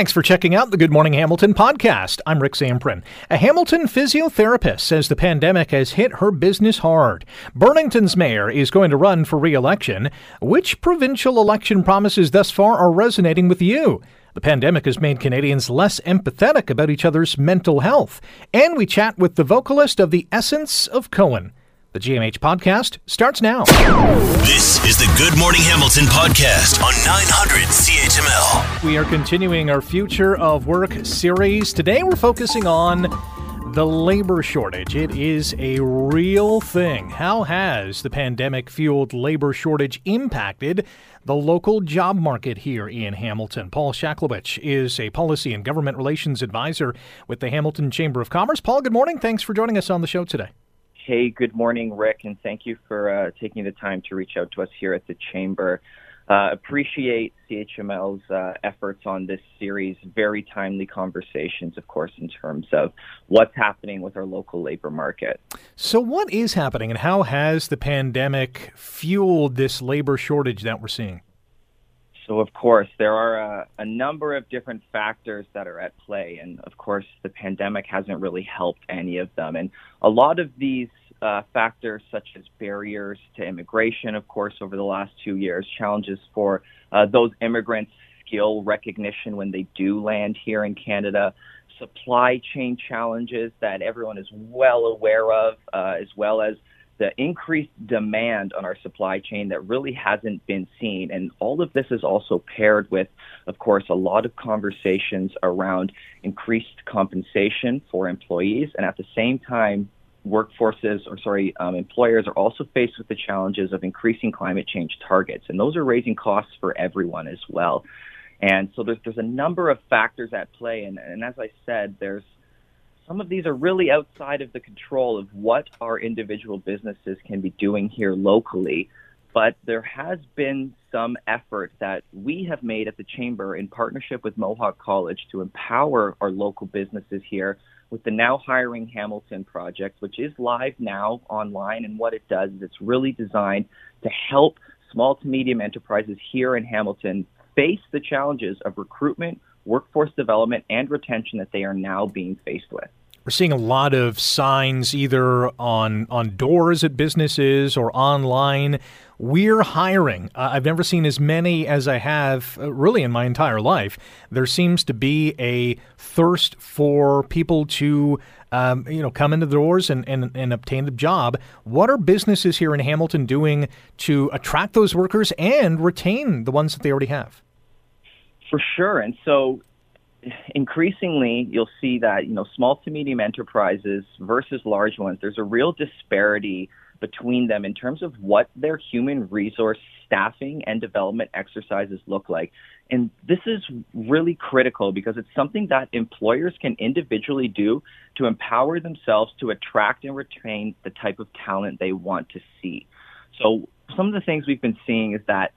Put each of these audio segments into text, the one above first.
Thanks for checking out the Good Morning Hamilton podcast. I'm Rick Zamperin. A Hamilton physiotherapist says the pandemic has hit her business hard. Burlington's mayor is going to run for re election. Which provincial election promises thus far are resonating with you? The pandemic has made Canadians less empathetic about each other's mental health. And we chat with the vocalist of The Essence of Cohen. The GMH podcast starts now. This is the Good Morning Hamilton podcast on 900 CHML. We are continuing our Future of Work series. Today we're focusing on the labor shortage. It is a real thing. How has the pandemic fueled labor shortage impacted the local job market here in Hamilton? Paul Shaklowitz is a policy and government relations advisor with the Hamilton Chamber of Commerce. Paul, good morning. Thanks for joining us on the show today. Hey, good morning, Rick, and thank you for uh, taking the time to reach out to us here at the Chamber. Uh, appreciate CHML's uh, efforts on this series. Very timely conversations, of course, in terms of what's happening with our local labor market. So, what is happening, and how has the pandemic fueled this labor shortage that we're seeing? So, of course, there are a, a, number of different factors that are at play. And, of course, the pandemic hasn't really helped any of them. And a lot of these uh, factors, such as barriers to immigration, of course, over the last two years, challenges for uh, those immigrants' skill recognition when they do land here in Canada, supply chain challenges that everyone is well aware of, uh, as well as the increased demand on our supply chain that really hasn't been seen. And all of this is also paired with, of course, a lot of conversations around increased compensation for employees. And at the same time, workforces or sorry, um, employers are also faced with the challenges of increasing climate change targets. And those are raising costs for everyone as well. And so there's, there's a number of factors at play. And, and as I said, there's some of these are really outside of the control of what our individual businesses can be doing here locally. But there has been some effort that we have made at the Chamber in partnership with Mohawk College to empower our local businesses here with the Now Hiring Hamilton project, which is live now online. And what it does is it's really designed to help small to medium enterprises here in Hamilton face the challenges of recruitment, workforce development, and retention that they are now being faced with. We're seeing a lot of signs either on on doors at businesses or online. We're hiring. Uh, I've never seen as many as I have uh, really in my entire life. There seems to be a thirst for people to um, you know come into the doors and, and, and obtain the job. What are businesses here in Hamilton doing to attract those workers and retain the ones that they already have? For sure. And so increasingly you'll see that you know small to medium enterprises versus large ones there's a real disparity between them in terms of what their human resource staffing and development exercises look like. And this is really critical because it's something that employers can individually do to empower themselves to attract and retain the type of talent they want to see. So some of the things we've been seeing is that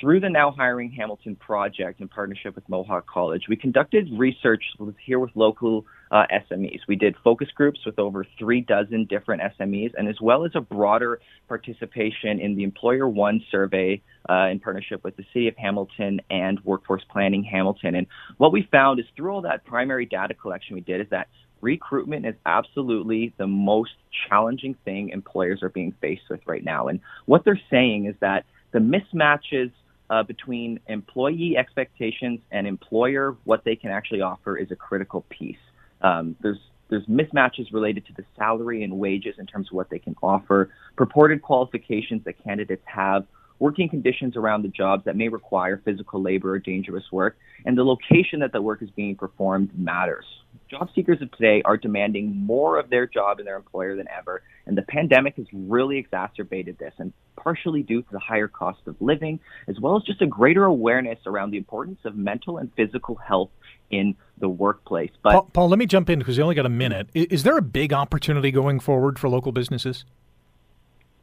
through the Now Hiring Hamilton project in partnership with Mohawk College, we conducted research with, here with local uh, SMEs. We did focus groups with over three dozen different SMEs, and as well as a broader participation in the Employer One survey uh, in partnership with the City of Hamilton and Workforce Planning Hamilton. And what we found is through all that primary data collection we did is that recruitment is absolutely the most challenging thing employers are being faced with right now. And what they're saying is that the mismatches uh, between employee expectations and employer what they can actually offer is a critical piece. Um, there's there's mismatches related to the salary and wages in terms of what they can offer, purported qualifications that candidates have, working conditions around the jobs that may require physical labor or dangerous work, and the location that the work is being performed matters. Job seekers of today are demanding more of their job and their employer than ever, and the pandemic has really exacerbated this, and partially due to the higher cost of living, as well as just a greater awareness around the importance of mental and physical health in the workplace. But Paul, Paul let me jump in because we only got a minute. Is there a big opportunity going forward for local businesses?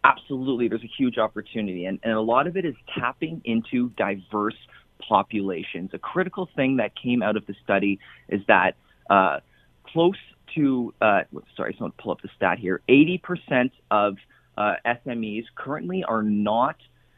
Absolutely, there's a huge opportunity, and, and a lot of it is tapping into diverse populations. A critical thing that came out of the study is that uh, close to, uh, sorry, someone pull up the stat here, 80% of uh, SMEs currently are not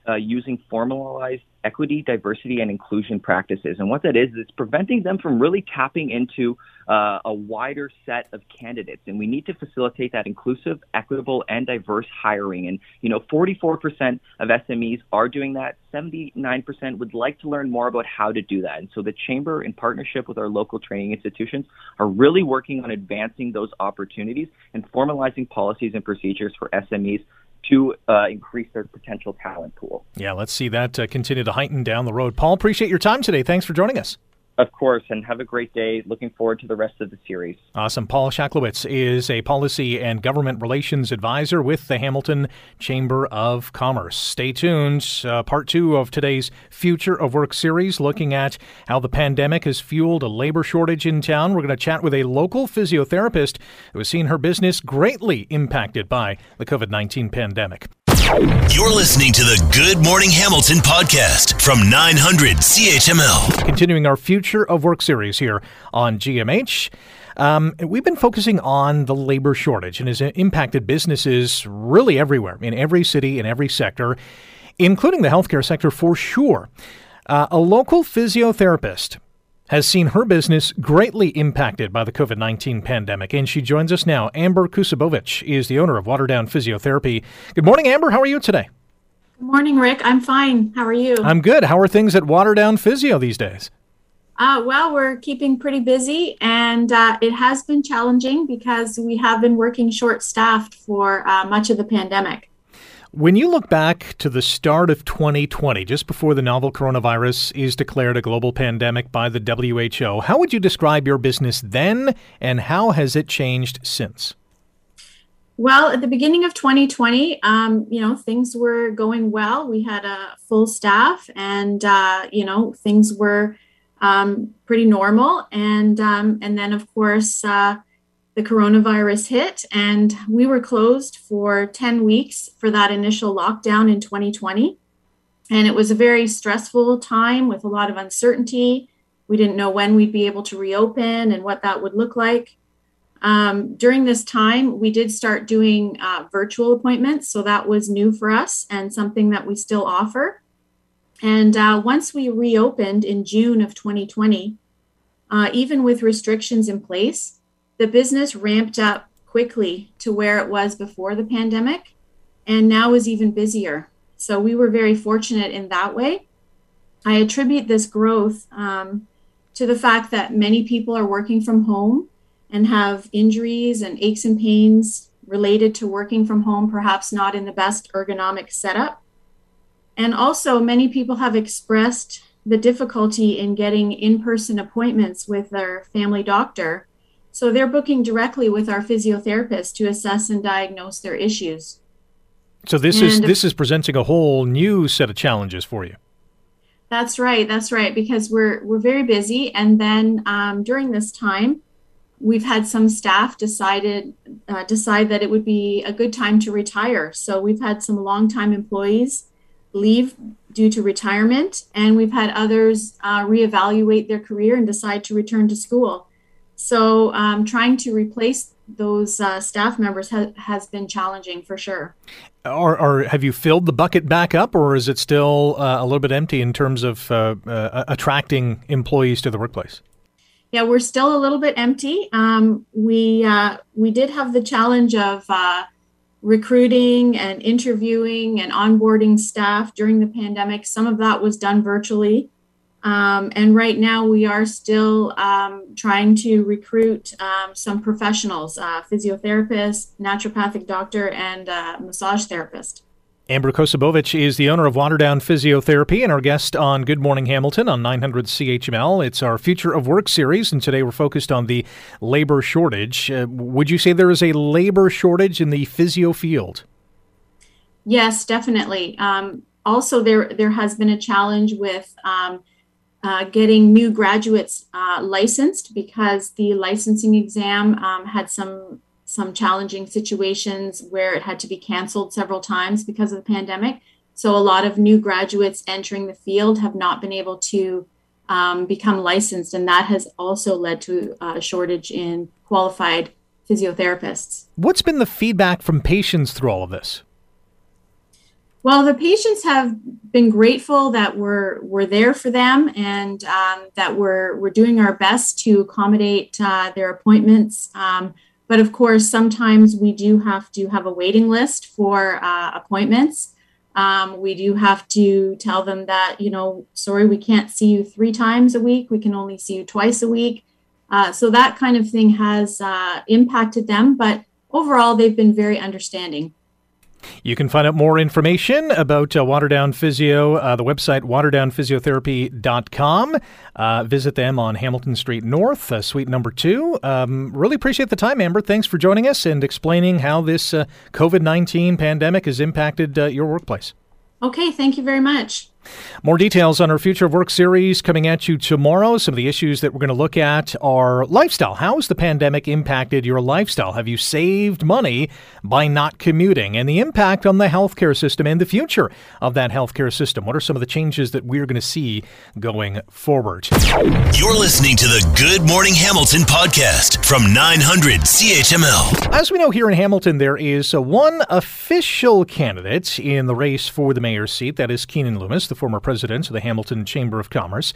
uh, using formalized equity, diversity, and inclusion practices. And what that is, is preventing them from really tapping into uh, a wider set of candidates. And we need to facilitate that inclusive, equitable, and diverse hiring. And, you know, 44% of SMEs are doing that. 79% would like to learn more about how to do that. And so the Chamber, in partnership with our local training institutions, are really working on advancing those opportunities and formalizing policies and procedures for SMEs to uh, increase their potential talent pool. Yeah, let's see that uh, continue to heighten down the road. Paul, appreciate your time today. Thanks for joining us. Of course, and have a great day. Looking forward to the rest of the series. Awesome. Paul Shaklowitz is a policy and government relations advisor with the Hamilton Chamber of Commerce. Stay tuned. Uh, part two of today's Future of Work series, looking at how the pandemic has fueled a labor shortage in town. We're going to chat with a local physiotherapist who has seen her business greatly impacted by the COVID 19 pandemic. You're listening to the Good Morning Hamilton podcast from 900 CHML. Continuing our Future of Work series here on GMH. Um, we've been focusing on the labor shortage and has impacted businesses really everywhere, in every city, in every sector, including the healthcare sector for sure. Uh, a local physiotherapist has seen her business greatly impacted by the COVID 19 pandemic. And she joins us now. Amber Kusabovich is the owner of Waterdown Physiotherapy. Good morning, Amber. How are you today? Good morning, Rick. I'm fine. How are you? I'm good. How are things at Waterdown Physio these days? Uh, well, we're keeping pretty busy, and uh, it has been challenging because we have been working short staffed for uh, much of the pandemic. When you look back to the start of 2020, just before the novel coronavirus is declared a global pandemic by the WHO, how would you describe your business then, and how has it changed since? Well, at the beginning of 2020, um, you know, things were going well. We had a full staff, and uh, you know, things were um, pretty normal. And um, and then, of course, uh, the coronavirus hit, and we were closed for 10 weeks for that initial lockdown in 2020. And it was a very stressful time with a lot of uncertainty. We didn't know when we'd be able to reopen and what that would look like. Um, during this time, we did start doing uh, virtual appointments. So that was new for us and something that we still offer. And uh, once we reopened in June of 2020, uh, even with restrictions in place, the business ramped up quickly to where it was before the pandemic and now is even busier. So we were very fortunate in that way. I attribute this growth um, to the fact that many people are working from home and have injuries and aches and pains related to working from home, perhaps not in the best ergonomic setup. And also, many people have expressed the difficulty in getting in person appointments with their family doctor so they're booking directly with our physiotherapist to assess and diagnose their issues. So this and is this is presenting a whole new set of challenges for you. That's right. That's right. Because we're we're very busy, and then um, during this time, we've had some staff decided uh, decide that it would be a good time to retire. So we've had some longtime employees leave due to retirement, and we've had others uh, reevaluate their career and decide to return to school. So um, trying to replace those uh, staff members ha- has been challenging for sure. Or, or, have you filled the bucket back up, or is it still uh, a little bit empty in terms of uh, uh attracting employees to the workplace? Yeah, we're still a little bit empty. Um, we uh, we did have the challenge of uh, recruiting and interviewing and onboarding staff during the pandemic. Some of that was done virtually. Um, and right now, we are still um, trying to recruit um, some professionals uh, physiotherapist, naturopathic doctor, and uh, massage therapist. Amber Kosabovich is the owner of Waterdown Physiotherapy and our guest on Good Morning Hamilton on 900 CHML. It's our Future of Work series, and today we're focused on the labor shortage. Uh, would you say there is a labor shortage in the physio field? Yes, definitely. Um, also, there there has been a challenge with um, uh, getting new graduates uh, licensed because the licensing exam um, had some some challenging situations where it had to be canceled several times because of the pandemic. So a lot of new graduates entering the field have not been able to um, become licensed, and that has also led to a shortage in qualified physiotherapists. What's been the feedback from patients through all of this? Well, the patients have been grateful that we're we're there for them and um, that we're we're doing our best to accommodate uh, their appointments. Um, but of course, sometimes we do have to have a waiting list for uh, appointments. Um, we do have to tell them that you know, sorry, we can't see you three times a week. We can only see you twice a week. Uh, so that kind of thing has uh, impacted them, but overall, they've been very understanding. You can find out more information about uh, Waterdown Physio, uh, the website waterdownphysiotherapy.com. Uh, visit them on Hamilton Street North, uh, suite number two. Um, really appreciate the time, Amber. Thanks for joining us and explaining how this uh, COVID 19 pandemic has impacted uh, your workplace. Okay, thank you very much. More details on our Future of Work series coming at you tomorrow. Some of the issues that we're going to look at are lifestyle. How has the pandemic impacted your lifestyle? Have you saved money by not commuting? And the impact on the healthcare system and the future of that healthcare system. What are some of the changes that we're going to see going forward? You're listening to the Good Morning Hamilton podcast from 900 CHML. As we know here in Hamilton, there is one official candidate in the race for the mayor's seat. That is Keanin Loomis, the former president of the Hamilton Chamber of Commerce.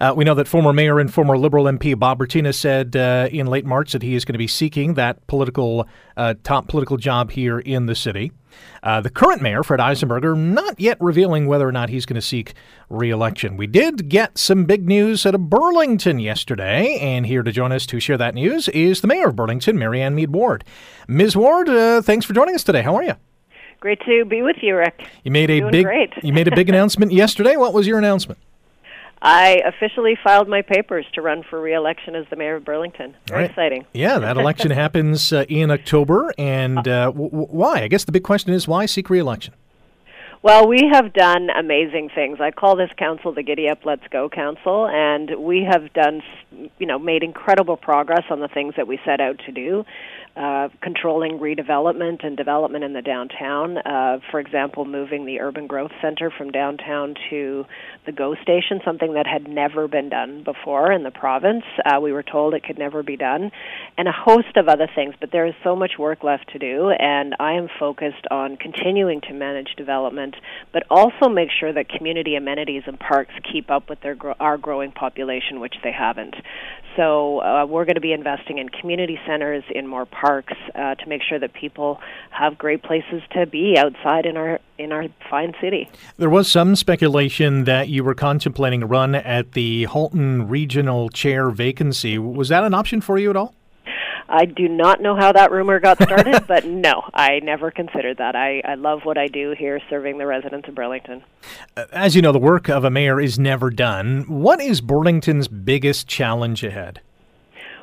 Uh, we know that former mayor and former Liberal MP Bob Bratina said uh, in late March that he is going to be seeking that political uh, top political job here in the city. Uh, the current mayor, Fred Eisenberger, not yet revealing whether or not he's going to seek re-election. We did get some big news out of Burlington yesterday, and here to join us to share that news is the mayor of Burlington, Marianne Meed Ward. Ms. Ward, uh, thanks for joining us today. How are you? Great to be with you, Rick. You made a Doing big great. you made a big announcement yesterday. What was your announcement? I officially filed my papers to run for re-election as the mayor of Burlington. Very Right. exciting. Yeah, that election happens uh, in October, and uh, w- w- why? I guess the big question is why seek re-election? Well, we have done amazing things. I call this council the Giddy Up Let's Go Council, and we have done, you know, made incredible progress on the things that we set out to do. Uh, controlling redevelopment and development in the downtown. Uh, for example, moving the Urban Growth Center from downtown to the GO Station, something that had never been done before in the province. Uh, we were told it could never be done, and a host of other things. But there is so much work left to do, and I am focused on continuing to manage development, but also make sure that community amenities and parks keep up with their our growing population, which they haven't. So uh, we're going to be investing in community centers, in more parks, uh, to make sure that people have great places to be outside in our in our fine city. There was some speculation that you were contemplating a run at the Halton Regional Chair vacancy. Was that an option for you at all? I do not know how that rumor got started, but no, I never considered that. I, I love what I do here serving the residents of Burlington. As you know, the work of a mayor is never done. What is Burlington's biggest challenge ahead?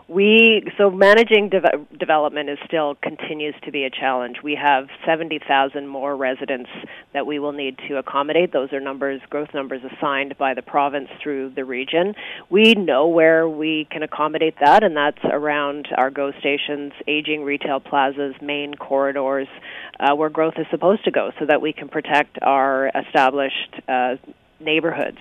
We so managing de- development is still continues to be a challenge. We have 70,000 more residents that we will need to accommodate. Those are numbers, growth numbers assigned by the province through the region. We know where we can accommodate that, and that's around our GO stations, aging retail plazas, main corridors, uh, where growth is supposed to go, so that we can protect our established. Uh, neighborhoods.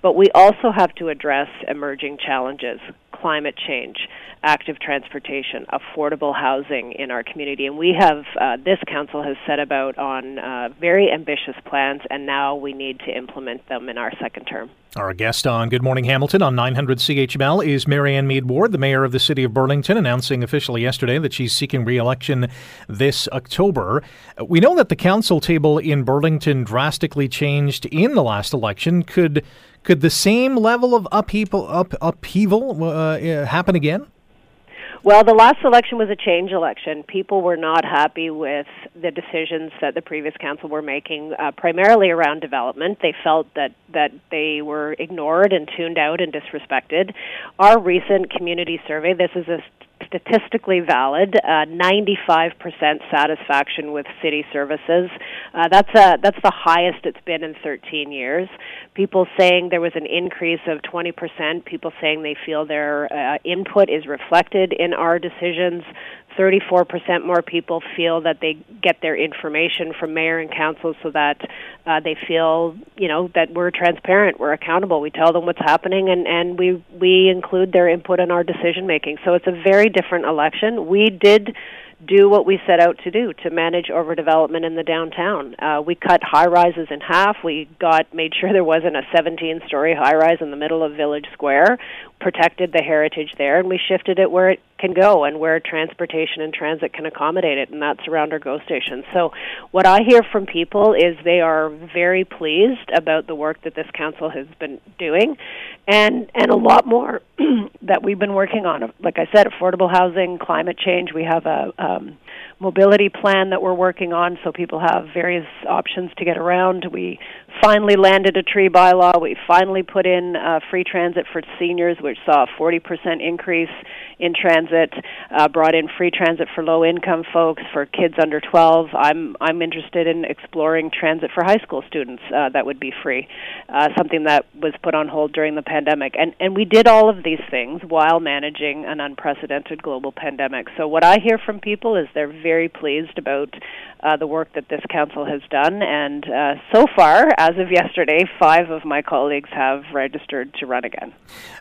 But we also have to address emerging challenges climate change, active transportation, affordable housing in our community. And we have, uh, this council has set about on uh, very ambitious plans, and now we need to implement them in our second term. Our guest on Good Morning Hamilton on 900 CHML is Marianne Meed Ward, the mayor of the city of Burlington, announcing officially yesterday that she's seeking re-election this October. We know that the council table in Burlington drastically changed in the last election. Could could the same level of upheaval, up, upheaval uh, uh, happen again? Well, the last election was a change election. People were not happy with the decisions that the previous council were making, uh, primarily around development. They felt that that they were ignored and tuned out and disrespected. Our recent community survey, this is a statistically valid, uh, 95% satisfaction with city services. Uh, that's a that's the highest it's been in 13 years. People saying there was an increase of 20%. People saying they feel their uh, input is reflected in our decisions. 34% more people feel that they get their information from mayor and council so that uh, they feel, you know, that we're transparent, we're accountable. We tell them what's happening and, and we, we include their input in our decision making. So it's a very different election. We did do what we set out to do to manage overdevelopment in the downtown. Uh, we cut high rises in half. We got made sure there wasn't a 17 story high rise in the middle of Village Square, protected the heritage there, and we shifted it where it can go and where transportation and transit can accommodate it, and that's around our GO stations. So, what I hear from people is they are very pleased about the work that this council has been doing, and and a lot more that we've been working on. Like I said, affordable housing, climate change. We have a um, mobility plan that we're working on so people have various options to get around. We finally landed a tree bylaw. We finally put in uh, free transit for seniors, which saw a 40% increase in transit, uh, brought in free transit for low income folks, for kids under 12. I'm, I'm interested in exploring transit for high school students uh, that would be free, uh, something that was put on hold during the pandemic. And, and we did all of these things while managing an unprecedented global pandemic. So, what I hear from people is they're very pleased about uh, the work that this council has done. And uh, so far, as of yesterday, five of my colleagues have registered to run again.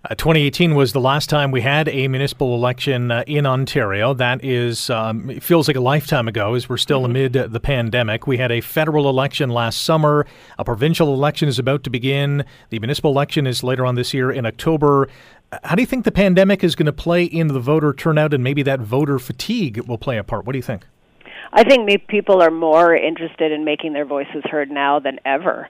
Uh, 2018 was the last time we had a municipal election uh, in Ontario. That is, um, it feels like a lifetime ago as we're still mm-hmm. amid the pandemic. We had a federal election last summer. A provincial election is about to begin. The municipal election is later on this year in October. How do you think the pandemic is going to play into the voter turnout and maybe that voter fatigue will play a part? What do you think? I think people are more interested in making their voices heard now than ever.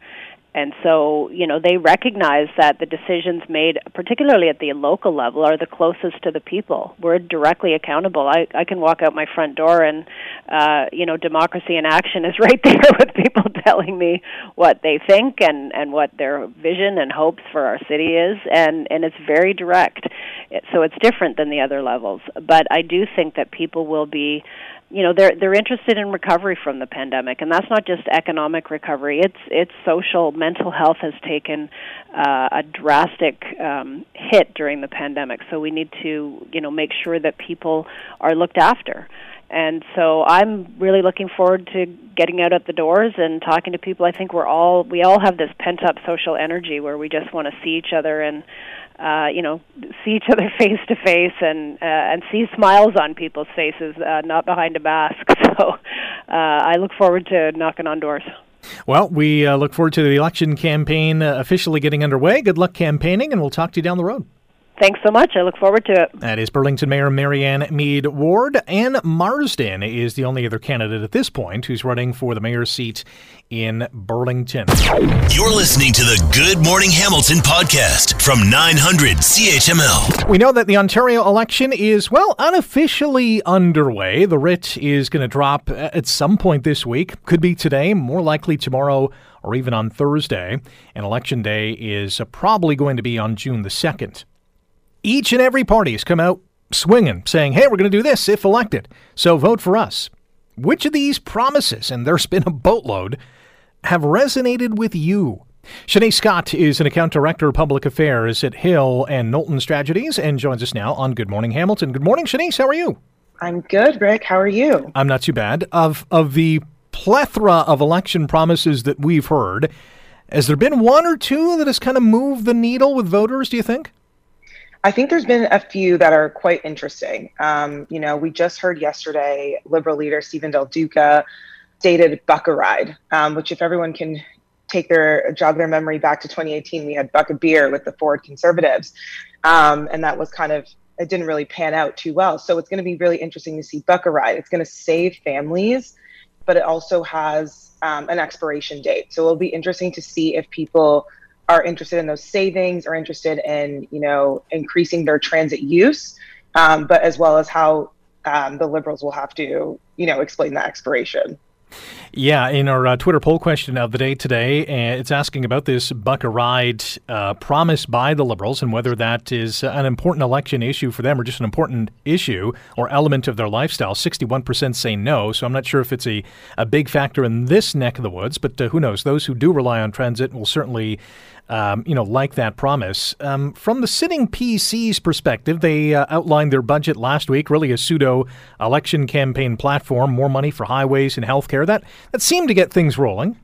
And so, you know, they recognize that the decisions made, particularly at the local level, are the closest to the people. We're directly accountable. I, I can walk out my front door and, uh, you know, democracy in action is right there with people telling me what they think and, and what their vision and hopes for our city is. And, and it's very direct. So it's different than the other levels. But I do think that people will be you know they're they're interested in recovery from the pandemic and that's not just economic recovery. It's it's social mental health has taken uh, a drastic um, hit during the pandemic. So we need to you know make sure that people are looked after. And so I'm really looking forward to getting out at the doors and talking to people. I think we're all we all have this pent up social energy where we just want to see each other and uh, you know, see each other face to face and uh, and see smiles on people's faces, uh, not behind a mask. So uh, I look forward to knocking on doors. Well, we uh, look forward to the election campaign uh, officially getting underway. Good luck campaigning, and we'll talk to you down the road. Thanks so much. I look forward to it. That is Burlington Mayor Marianne Meed Ward. Ann Marsden is the only other candidate at this point who's running for the mayor's seat in Burlington. You're listening to the Good Morning Hamilton podcast from 900 CHML. We know that the Ontario election is, well, unofficially underway. The writ is going to drop at some point this week. Could be today, more likely tomorrow or even on Thursday. And election day is probably going to be on June the 2nd. Each and every party has come out swinging, saying, hey, we're going to do this if elected, so vote for us. Which of these promises, and there's been a boatload, have resonated with you? Shanae Scott is an account director of public affairs at Hill and Knowlton Strategies and joins us now on Good Morning Hamilton. Good morning, Shanice. How are you? I'm good, Rick. How are you? I'm not too bad. Of of the plethora of election promises that we've heard, has there been one or two that has kind of moved the needle with voters, do you think? I think there's been a few that are quite interesting. Um, you know, we just heard yesterday Liberal leader Stephen Del Duca stated Buck a Ride, um, which, if everyone can take their jog their memory back to 2018, we had Buck a Beer with the Ford Conservatives, um, and that was kind of it didn't really pan out too well. So it's going to be really interesting to see Buck a Ride. It's going to save families, but it also has um, an expiration date. So it'll be interesting to see if people are interested in those savings or interested in you know increasing their transit use um, but as well as how um, the liberals will have to you know explain that expiration yeah, in our uh, Twitter poll question of the day today, uh, it's asking about this buck a ride uh, promised by the Liberals and whether that is an important election issue for them or just an important issue or element of their lifestyle. 61% say no, so I'm not sure if it's a, a big factor in this neck of the woods, but uh, who knows? Those who do rely on transit will certainly um, you know, like that promise. Um, from the sitting PC's perspective, they uh, outlined their budget last week, really a pseudo election campaign platform, more money for highways and healthcare. That that seemed to get things rolling.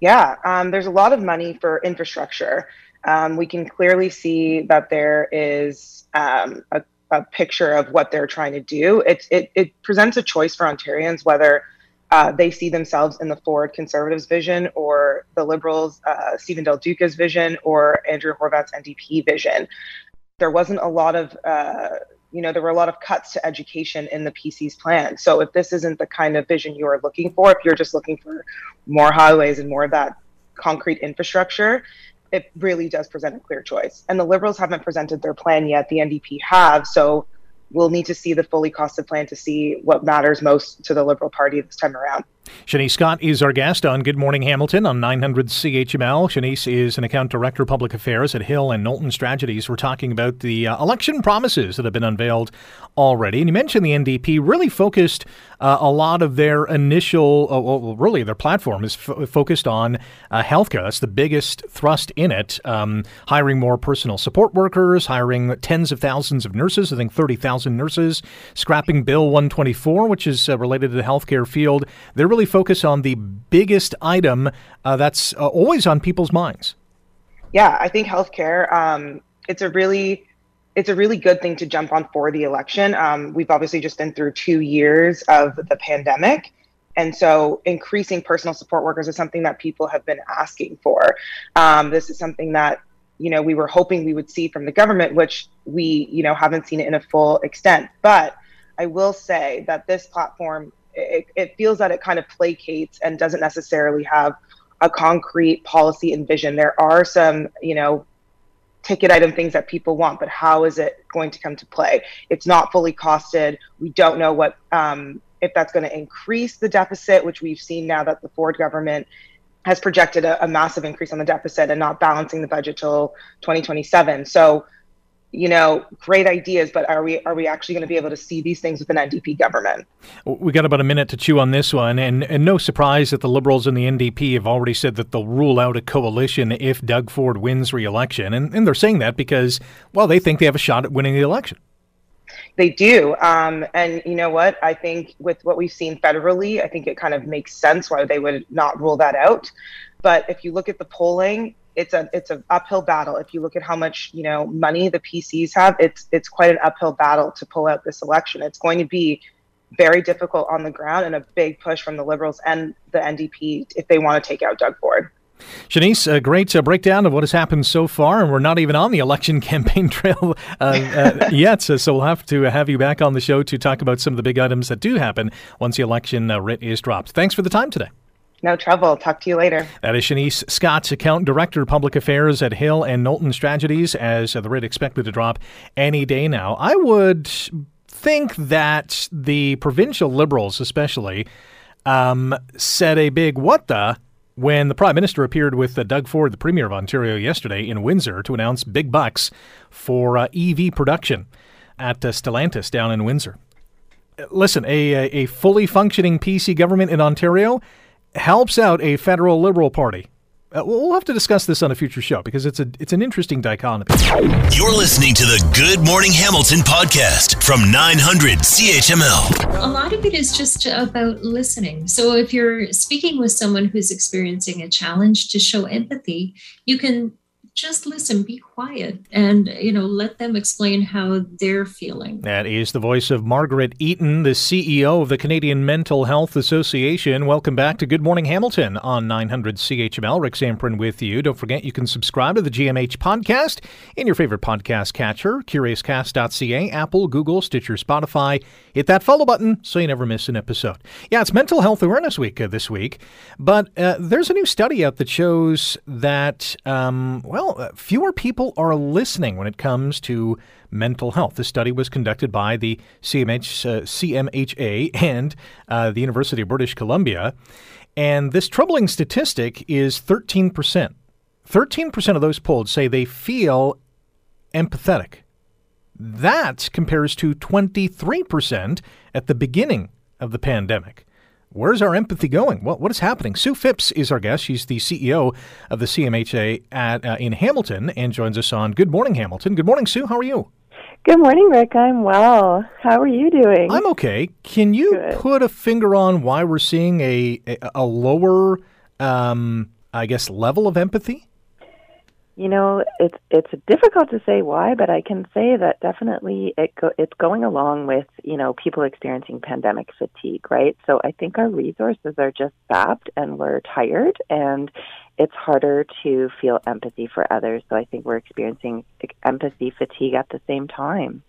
Yeah, um, there's a lot of money for infrastructure. Um, we can clearly see that there is um, a, a picture of what they're trying to do. It, it, it presents a choice for Ontarians whether uh, they see themselves in the Ford Conservatives' vision or the Liberals, uh, Stephen Del Duca's vision or Andrea Horwath's NDP vision. There wasn't a lot of, uh, you know, there were a lot of cuts to education in the PC's plan. So if this isn't the kind of vision you are looking for, if you're just looking for more highways and more of that concrete infrastructure, it really does present a clear choice. And the Liberals haven't presented their plan yet. The NDP have. So we'll need to see the fully costed plan to see what matters most to the Liberal Party this time around. Shanice Scott is our guest on Good Morning Hamilton on 900 CHML. Shanice is an account director, public affairs at Hill and Knowlton Strategies. We're talking about the uh, election promises that have been unveiled already. And you mentioned the NDP really focused uh, a lot of their initial, uh, well, really their platform is f- focused on uh, healthcare. That's the biggest thrust in it. Um, hiring more personal support workers, hiring tens of thousands of nurses, I think 30,000 nurses, scrapping Bill 124, which is uh, related to the healthcare field. They're really focus on the biggest item uh, that's uh, always on people's minds. Yeah, I think healthcare. Um, it's a really it's a really good thing to jump on for the election. Um, we've obviously just been through two years of the pandemic. And so increasing personal support workers is something that people have been asking for. Um, this is something that, you know, we were hoping we would see from the government, which we, you know, haven't seen it in a full extent. But I will say that this platform it, it feels that it kind of placates and doesn't necessarily have a concrete policy and vision. There are some, you know, ticket item things that people want, but how is it going to come to play? It's not fully costed. We don't know what um, if that's going to increase the deficit, which we've seen now that the Ford government has projected a, a massive increase on the deficit and not balancing the budget till 2027. So you know, great ideas, but are we are we actually going to be able to see these things with an NDP government? We got about a minute to chew on this one, and and no surprise that the Liberals and the NDP have already said that they'll rule out a coalition if Doug Ford wins re-election, and and they're saying that because well they think they have a shot at winning the election. They do, um, and you know what? I think with what we've seen federally, I think it kind of makes sense why they would not rule that out. But if you look at the polling, it's a it's an uphill battle. If you look at how much you know money the PCs have, it's it's quite an uphill battle to pull out this election. It's going to be very difficult on the ground and a big push from the Liberals and the NDP if they want to take out Doug Ford. Shanice, a great uh, breakdown of what has happened so far, and we're not even on the election campaign trail uh, uh, yet. So, so, we'll have to have you back on the show to talk about some of the big items that do happen once the election uh, writ is dropped. Thanks for the time today. No trouble. Talk to you later. That is Shanice Scott's account director, public affairs at Hill and Knowlton Strategies, as the writ expected to drop any day now. I would think that the provincial liberals, especially, um, said a big what the when the Prime Minister appeared with uh, Doug Ford, the Premier of Ontario, yesterday in Windsor to announce big bucks for uh, EV production at uh, Stellantis down in Windsor. Listen, a, a fully functioning PC government in Ontario helps out a federal liberal party. Uh, we'll have to discuss this on a future show because it's a it's an interesting dichotomy. You're listening to the Good Morning Hamilton podcast from 900 CHML. A lot of it is just about listening. So if you're speaking with someone who's experiencing a challenge to show empathy, you can just listen, be quiet, and you know, let them explain how they're feeling. That is the voice of Margaret Eaton, the CEO of the Canadian Mental Health Association. Welcome back to Good Morning Hamilton on 900 CHML. Rick Zamperin with you. Don't forget you can subscribe to the GMH podcast in your favorite podcast catcher, CuriousCast.ca, Apple, Google, Stitcher, Spotify. Hit that follow button so you never miss an episode. Yeah, it's Mental Health Awareness Week uh, this week, but uh, there's a new study out that shows that um, well uh, fewer people are listening when it comes to mental health. This study was conducted by the CMH, uh, CMHA and uh, the University of British Columbia. And this troubling statistic is 13%. 13% of those polled say they feel empathetic. That compares to 23% at the beginning of the pandemic. Where's our empathy going? What, what is happening? Sue Phipps is our guest. She's the CEO of the CMHA at, uh, in Hamilton and joins us on Good Morning Hamilton. Good morning, Sue. How are you? Good morning, Rick. I'm well. How are you doing? I'm okay. Can you Good. put a finger on why we're seeing a, a, a lower, um, I guess, level of empathy? You know, it's it's difficult to say why, but I can say that definitely it go, it's going along with you know people experiencing pandemic fatigue, right? So I think our resources are just sapped and we're tired, and it's harder to feel empathy for others. So I think we're experiencing empathy fatigue at the same time.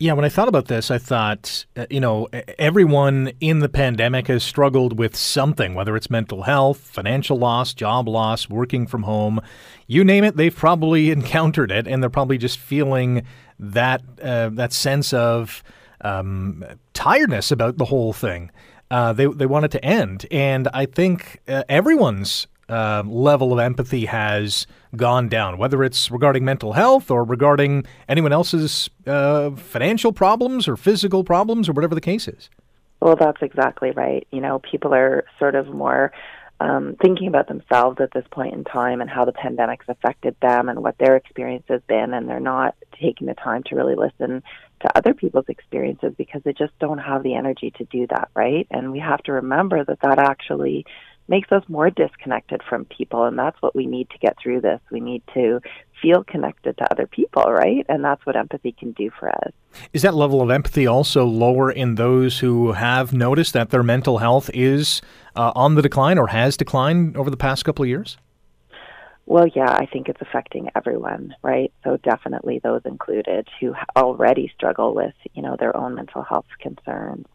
Yeah, when I thought about this, I thought, uh, you know, everyone in the pandemic has struggled with something, whether it's mental health, financial loss, job loss, working from home, you name it, they've probably encountered it, and they're probably just feeling that uh, that sense of um, tiredness about the whole thing. Uh, they they want it to end, and I think uh, everyone's uh, level of empathy has gone down, whether it's regarding mental health or regarding anyone else's uh, financial problems or physical problems or whatever the case is. Well, that's exactly right. You know, people are sort of more um, thinking about themselves at this point in time and how the pandemic's affected them and what their experience has been, and they're not taking the time to really listen to other people's experiences because they just don't have the energy to do that, right? And we have to remember that that actually makes us more disconnected from people and that's what we need to get through this we need to feel connected to other people right and that's what empathy can do for us is that level of empathy also lower in those who have noticed that their mental health is uh, on the decline or has declined over the past couple of years well, yeah, I think it's affecting everyone, right? So definitely those included who already struggle with, you know, their own mental health concerns.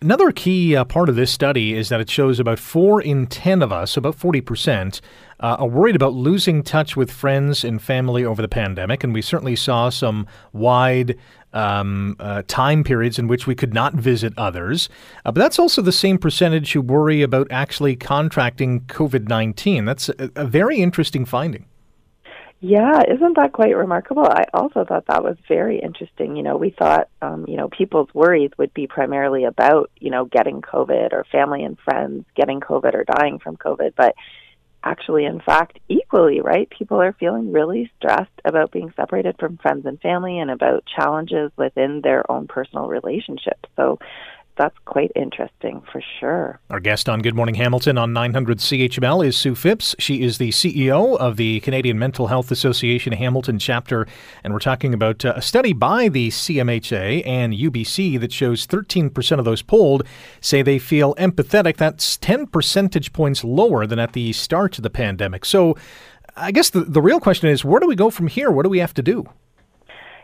Another key uh, part of this study is that it shows about 4 in 10 of us, about 40%, uh, are worried about losing touch with friends and family over the pandemic. And we certainly saw some wide um, uh, time periods in which we could not visit others. Uh, but that's also the same percentage who worry about actually contracting COVID 19. That's a, a very interesting finding. Yeah, isn't that quite remarkable? I also thought that was very interesting. You know, we thought, um, you know, people's worries would be primarily about, you know, getting COVID or family and friends getting COVID or dying from COVID. But actually, in fact, equally, right? People are feeling really stressed about being separated from friends and family and about challenges within their own personal relationships. So that's quite interesting for sure. Our guest on Good Morning Hamilton on 900 CHML is Sue Phipps. She is the CEO of the Canadian Mental Health Association Hamilton chapter, and we're talking about uh, a study by the CMHA and UBC that shows 13% of those polled say they feel empathetic. That's 10 percentage points lower than at the start of the pandemic. So, I guess the, the real question is where do we go from here? What do we have to do?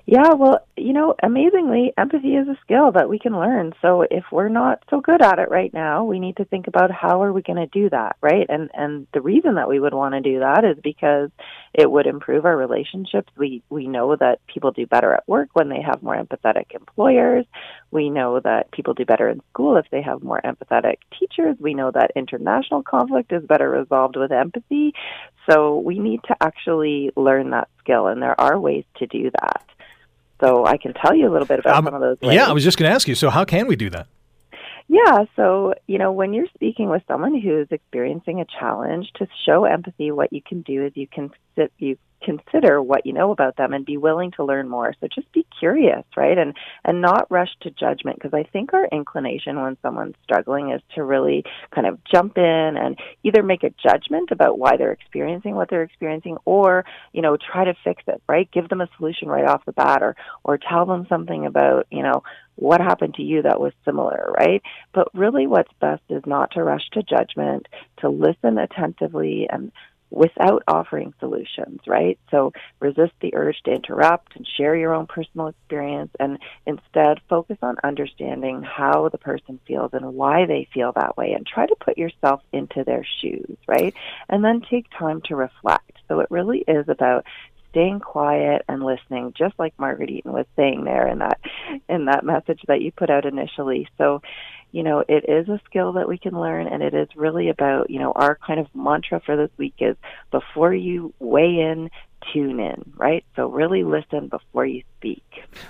Yeah, well, you know, amazingly, empathy is a skill that we can learn. So if we're not so good at it right now, we need to think about how are we going to do that, right? And and the reason that we would want to do that is because it would improve our relationships. We we know that people do better at work when they have more empathetic employers. We know that people do better in school if they have more empathetic teachers. We know that international conflict is better resolved with empathy. So we need to actually learn that skill and there are ways to do that. So I can tell you a little bit about um, some of those ways. Yeah, I was just going to ask you. So how can we do that? Yeah, so you know, when you're speaking with someone who's experiencing a challenge, to show empathy, what you can do is you can sit, you consider what you know about them and be willing to learn more. So just be curious, right? And and not rush to judgment because I think our inclination when someone's struggling is to really kind of jump in and either make a judgment about why they're experiencing what they're experiencing or, you know, try to fix it, right? Give them a solution right off the bat or or tell them something about, you know, what happened to you that was similar, right? But really what's best is not to rush to judgment, to listen attentively and without offering solutions, right? So resist the urge to interrupt and share your own personal experience and instead focus on understanding how the person feels and why they feel that way and try to put yourself into their shoes, right? And then take time to reflect. So it really is about staying quiet and listening, just like Margaret Eaton was saying there in that in that message that you put out initially. So, you know, it is a skill that we can learn, and it is really about you know our kind of mantra for this week is before you weigh in, tune in, right? So really listen before you speak.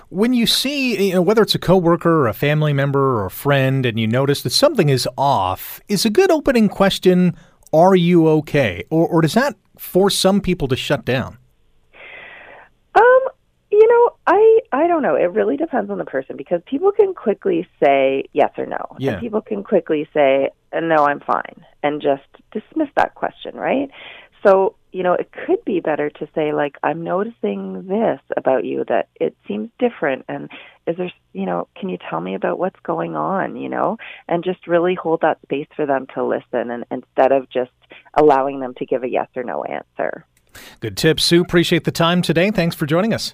When you see, you know, whether it's a coworker or a family member or a friend, and you notice that something is off, is a good opening question. Are you okay? Or, or does that force some people to shut down? Um, you know, I I don't know. It really depends on the person because people can quickly say yes or no, yeah. and people can quickly say no, I'm fine, and just dismiss that question, right? So, you know, it could be better to say, like, I'm noticing this about you that it seems different. And is there, you know, can you tell me about what's going on, you know? And just really hold that space for them to listen and instead of just allowing them to give a yes or no answer. Good tip, Sue. Appreciate the time today. Thanks for joining us.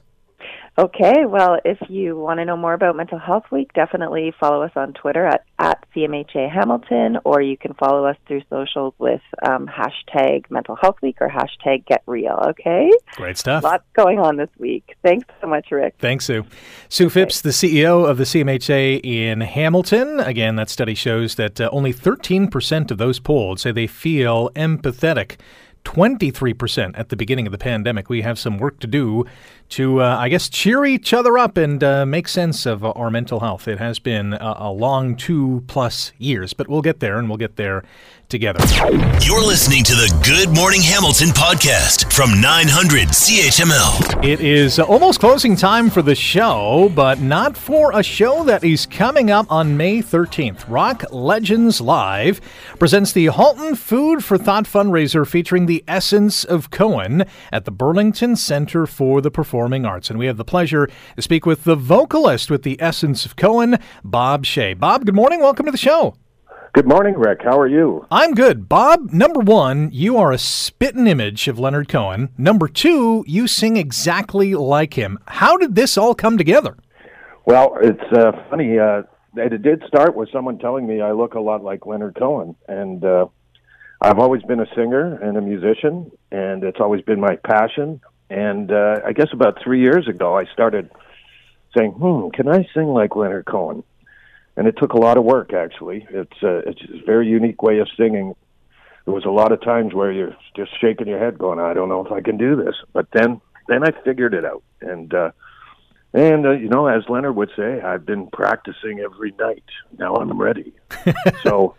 Okay, well, if you want to know more about Mental Health Week, definitely follow us on Twitter at, at CMHA Hamilton, or you can follow us through socials with um, hashtag Mental Health Week or hashtag Get Real, okay? Great stuff. Lots going on this week. Thanks so much, Rick. Thanks, Sue. Sue Phipps, the CEO of the CMHA in Hamilton. Again, that study shows that uh, only 13% of those polled say they feel empathetic 23% at the beginning of the pandemic. We have some work to do to, uh, I guess, cheer each other up and uh, make sense of our mental health. It has been a, a long two plus years, but we'll get there and we'll get there together. You're listening to the Good Morning Hamilton podcast from 900 CHML. It is almost closing time for the show, but not for a show that is coming up on May 13th. Rock Legends Live presents the Halton Food for Thought fundraiser featuring the essence of Cohen at the Burlington Center for the Performing Arts. And we have the pleasure to speak with the vocalist with the essence of Cohen, Bob Shea. Bob, good morning. Welcome to the show. Good morning, Rick. How are you? I'm good. Bob, number one, you are a spitting image of Leonard Cohen. Number two, you sing exactly like him. How did this all come together? Well, it's uh, funny. Uh, it did start with someone telling me I look a lot like Leonard Cohen. And uh, I've always been a singer and a musician, and it's always been my passion. And uh, I guess about three years ago, I started saying, hmm, can I sing like Leonard Cohen? And it took a lot of work. Actually, it's a, it's a very unique way of singing. There was a lot of times where you're just shaking your head, going, "I don't know if I can do this." But then, then I figured it out, and uh, and uh, you know, as Leonard would say, I've been practicing every night. Now I'm ready. so,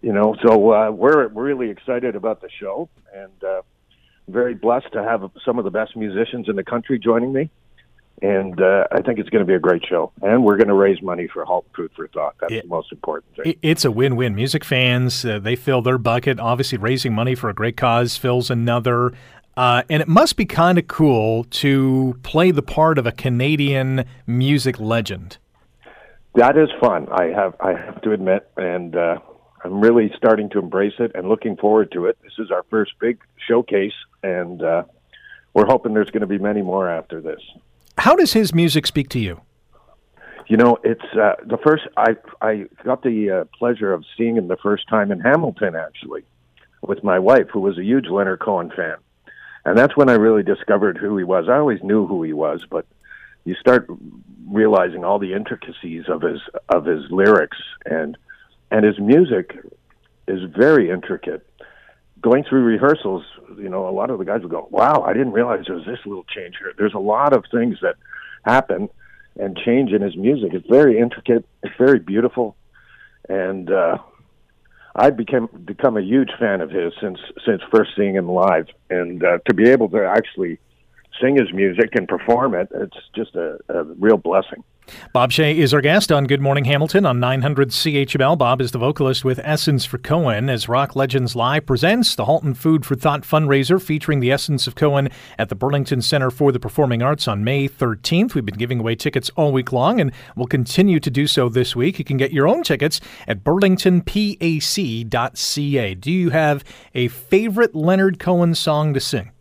you know, so uh, we're really excited about the show, and uh, very blessed to have some of the best musicians in the country joining me and uh, I think it's going to be a great show. And we're going to raise money for Halt Food for Thought. That's it, the most important thing. It's a win-win. Music fans uh, they fill their bucket. Obviously, raising money for a great cause fills another. Uh, and it must be kind of cool to play the part of a Canadian music legend. That is fun. I have I have to admit, and uh, I'm really starting to embrace it and looking forward to it. This is our first big showcase, and uh, we're hoping there's going to be many more after this. How does his music speak to you? You know, it's uh, the first I I got the uh, pleasure of seeing him the first time in Hamilton actually, with my wife who was a huge Leonard Cohen fan, and that's when I really discovered who he was. I always knew who he was, but you start realizing all the intricacies of his of his lyrics and and his music is very intricate. Going through rehearsals, you know, a lot of the guys would go, "Wow, I didn't realize there was this little change here." There's a lot of things that happen and change in his music. It's very intricate. It's very beautiful, and uh, I became become a huge fan of his since since first seeing him live, and uh, to be able to actually sing his music and perform it, it's just a, a real blessing. Bob Shea is our guest on Good Morning Hamilton on 900 CHML. Bob is the vocalist with Essence for Cohen as Rock Legends Live presents the Halton Food for Thought fundraiser featuring the Essence of Cohen at the Burlington Center for the Performing Arts on May 13th. We've been giving away tickets all week long and we'll continue to do so this week. You can get your own tickets at burlingtonpac.ca. Do you have a favorite Leonard Cohen song to sing?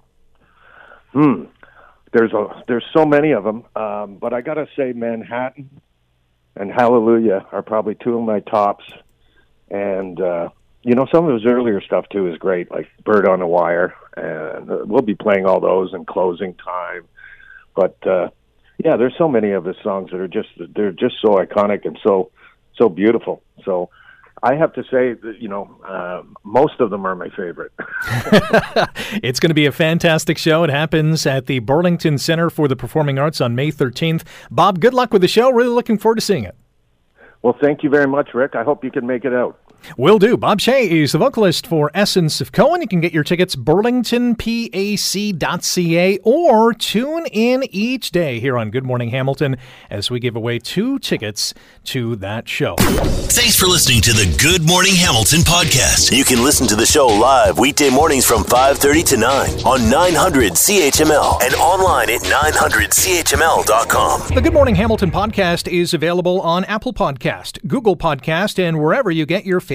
Hmm there's a there's so many of them, um, but I gotta say Manhattan and Hallelujah are probably two of my tops, and uh, you know some of his earlier stuff too is great, like Bird on a Wire, and uh, we'll be playing all those in closing time. But uh, yeah, there's so many of his songs that are just they're just so iconic and so so beautiful. So I have to say that you know uh, most of them are my favorite. it's going to be a fantastic show. It happens at the Burlington Center for the Performing Arts on May 13th. Bob, good luck with the show. Really looking forward to seeing it. Well, thank you very much, Rick. I hope you can make it out. Will do. Bob Shea is the vocalist for Essence of Cohen. You can get your tickets burlingtonpac.ca or tune in each day here on Good Morning Hamilton as we give away two tickets to that show. Thanks for listening to the Good Morning Hamilton podcast. You can listen to the show live weekday mornings from 5:30 to 9 on 900 CHML and online at 900chml.com. The Good Morning Hamilton podcast is available on Apple Podcast, Google Podcast, and wherever you get your favorite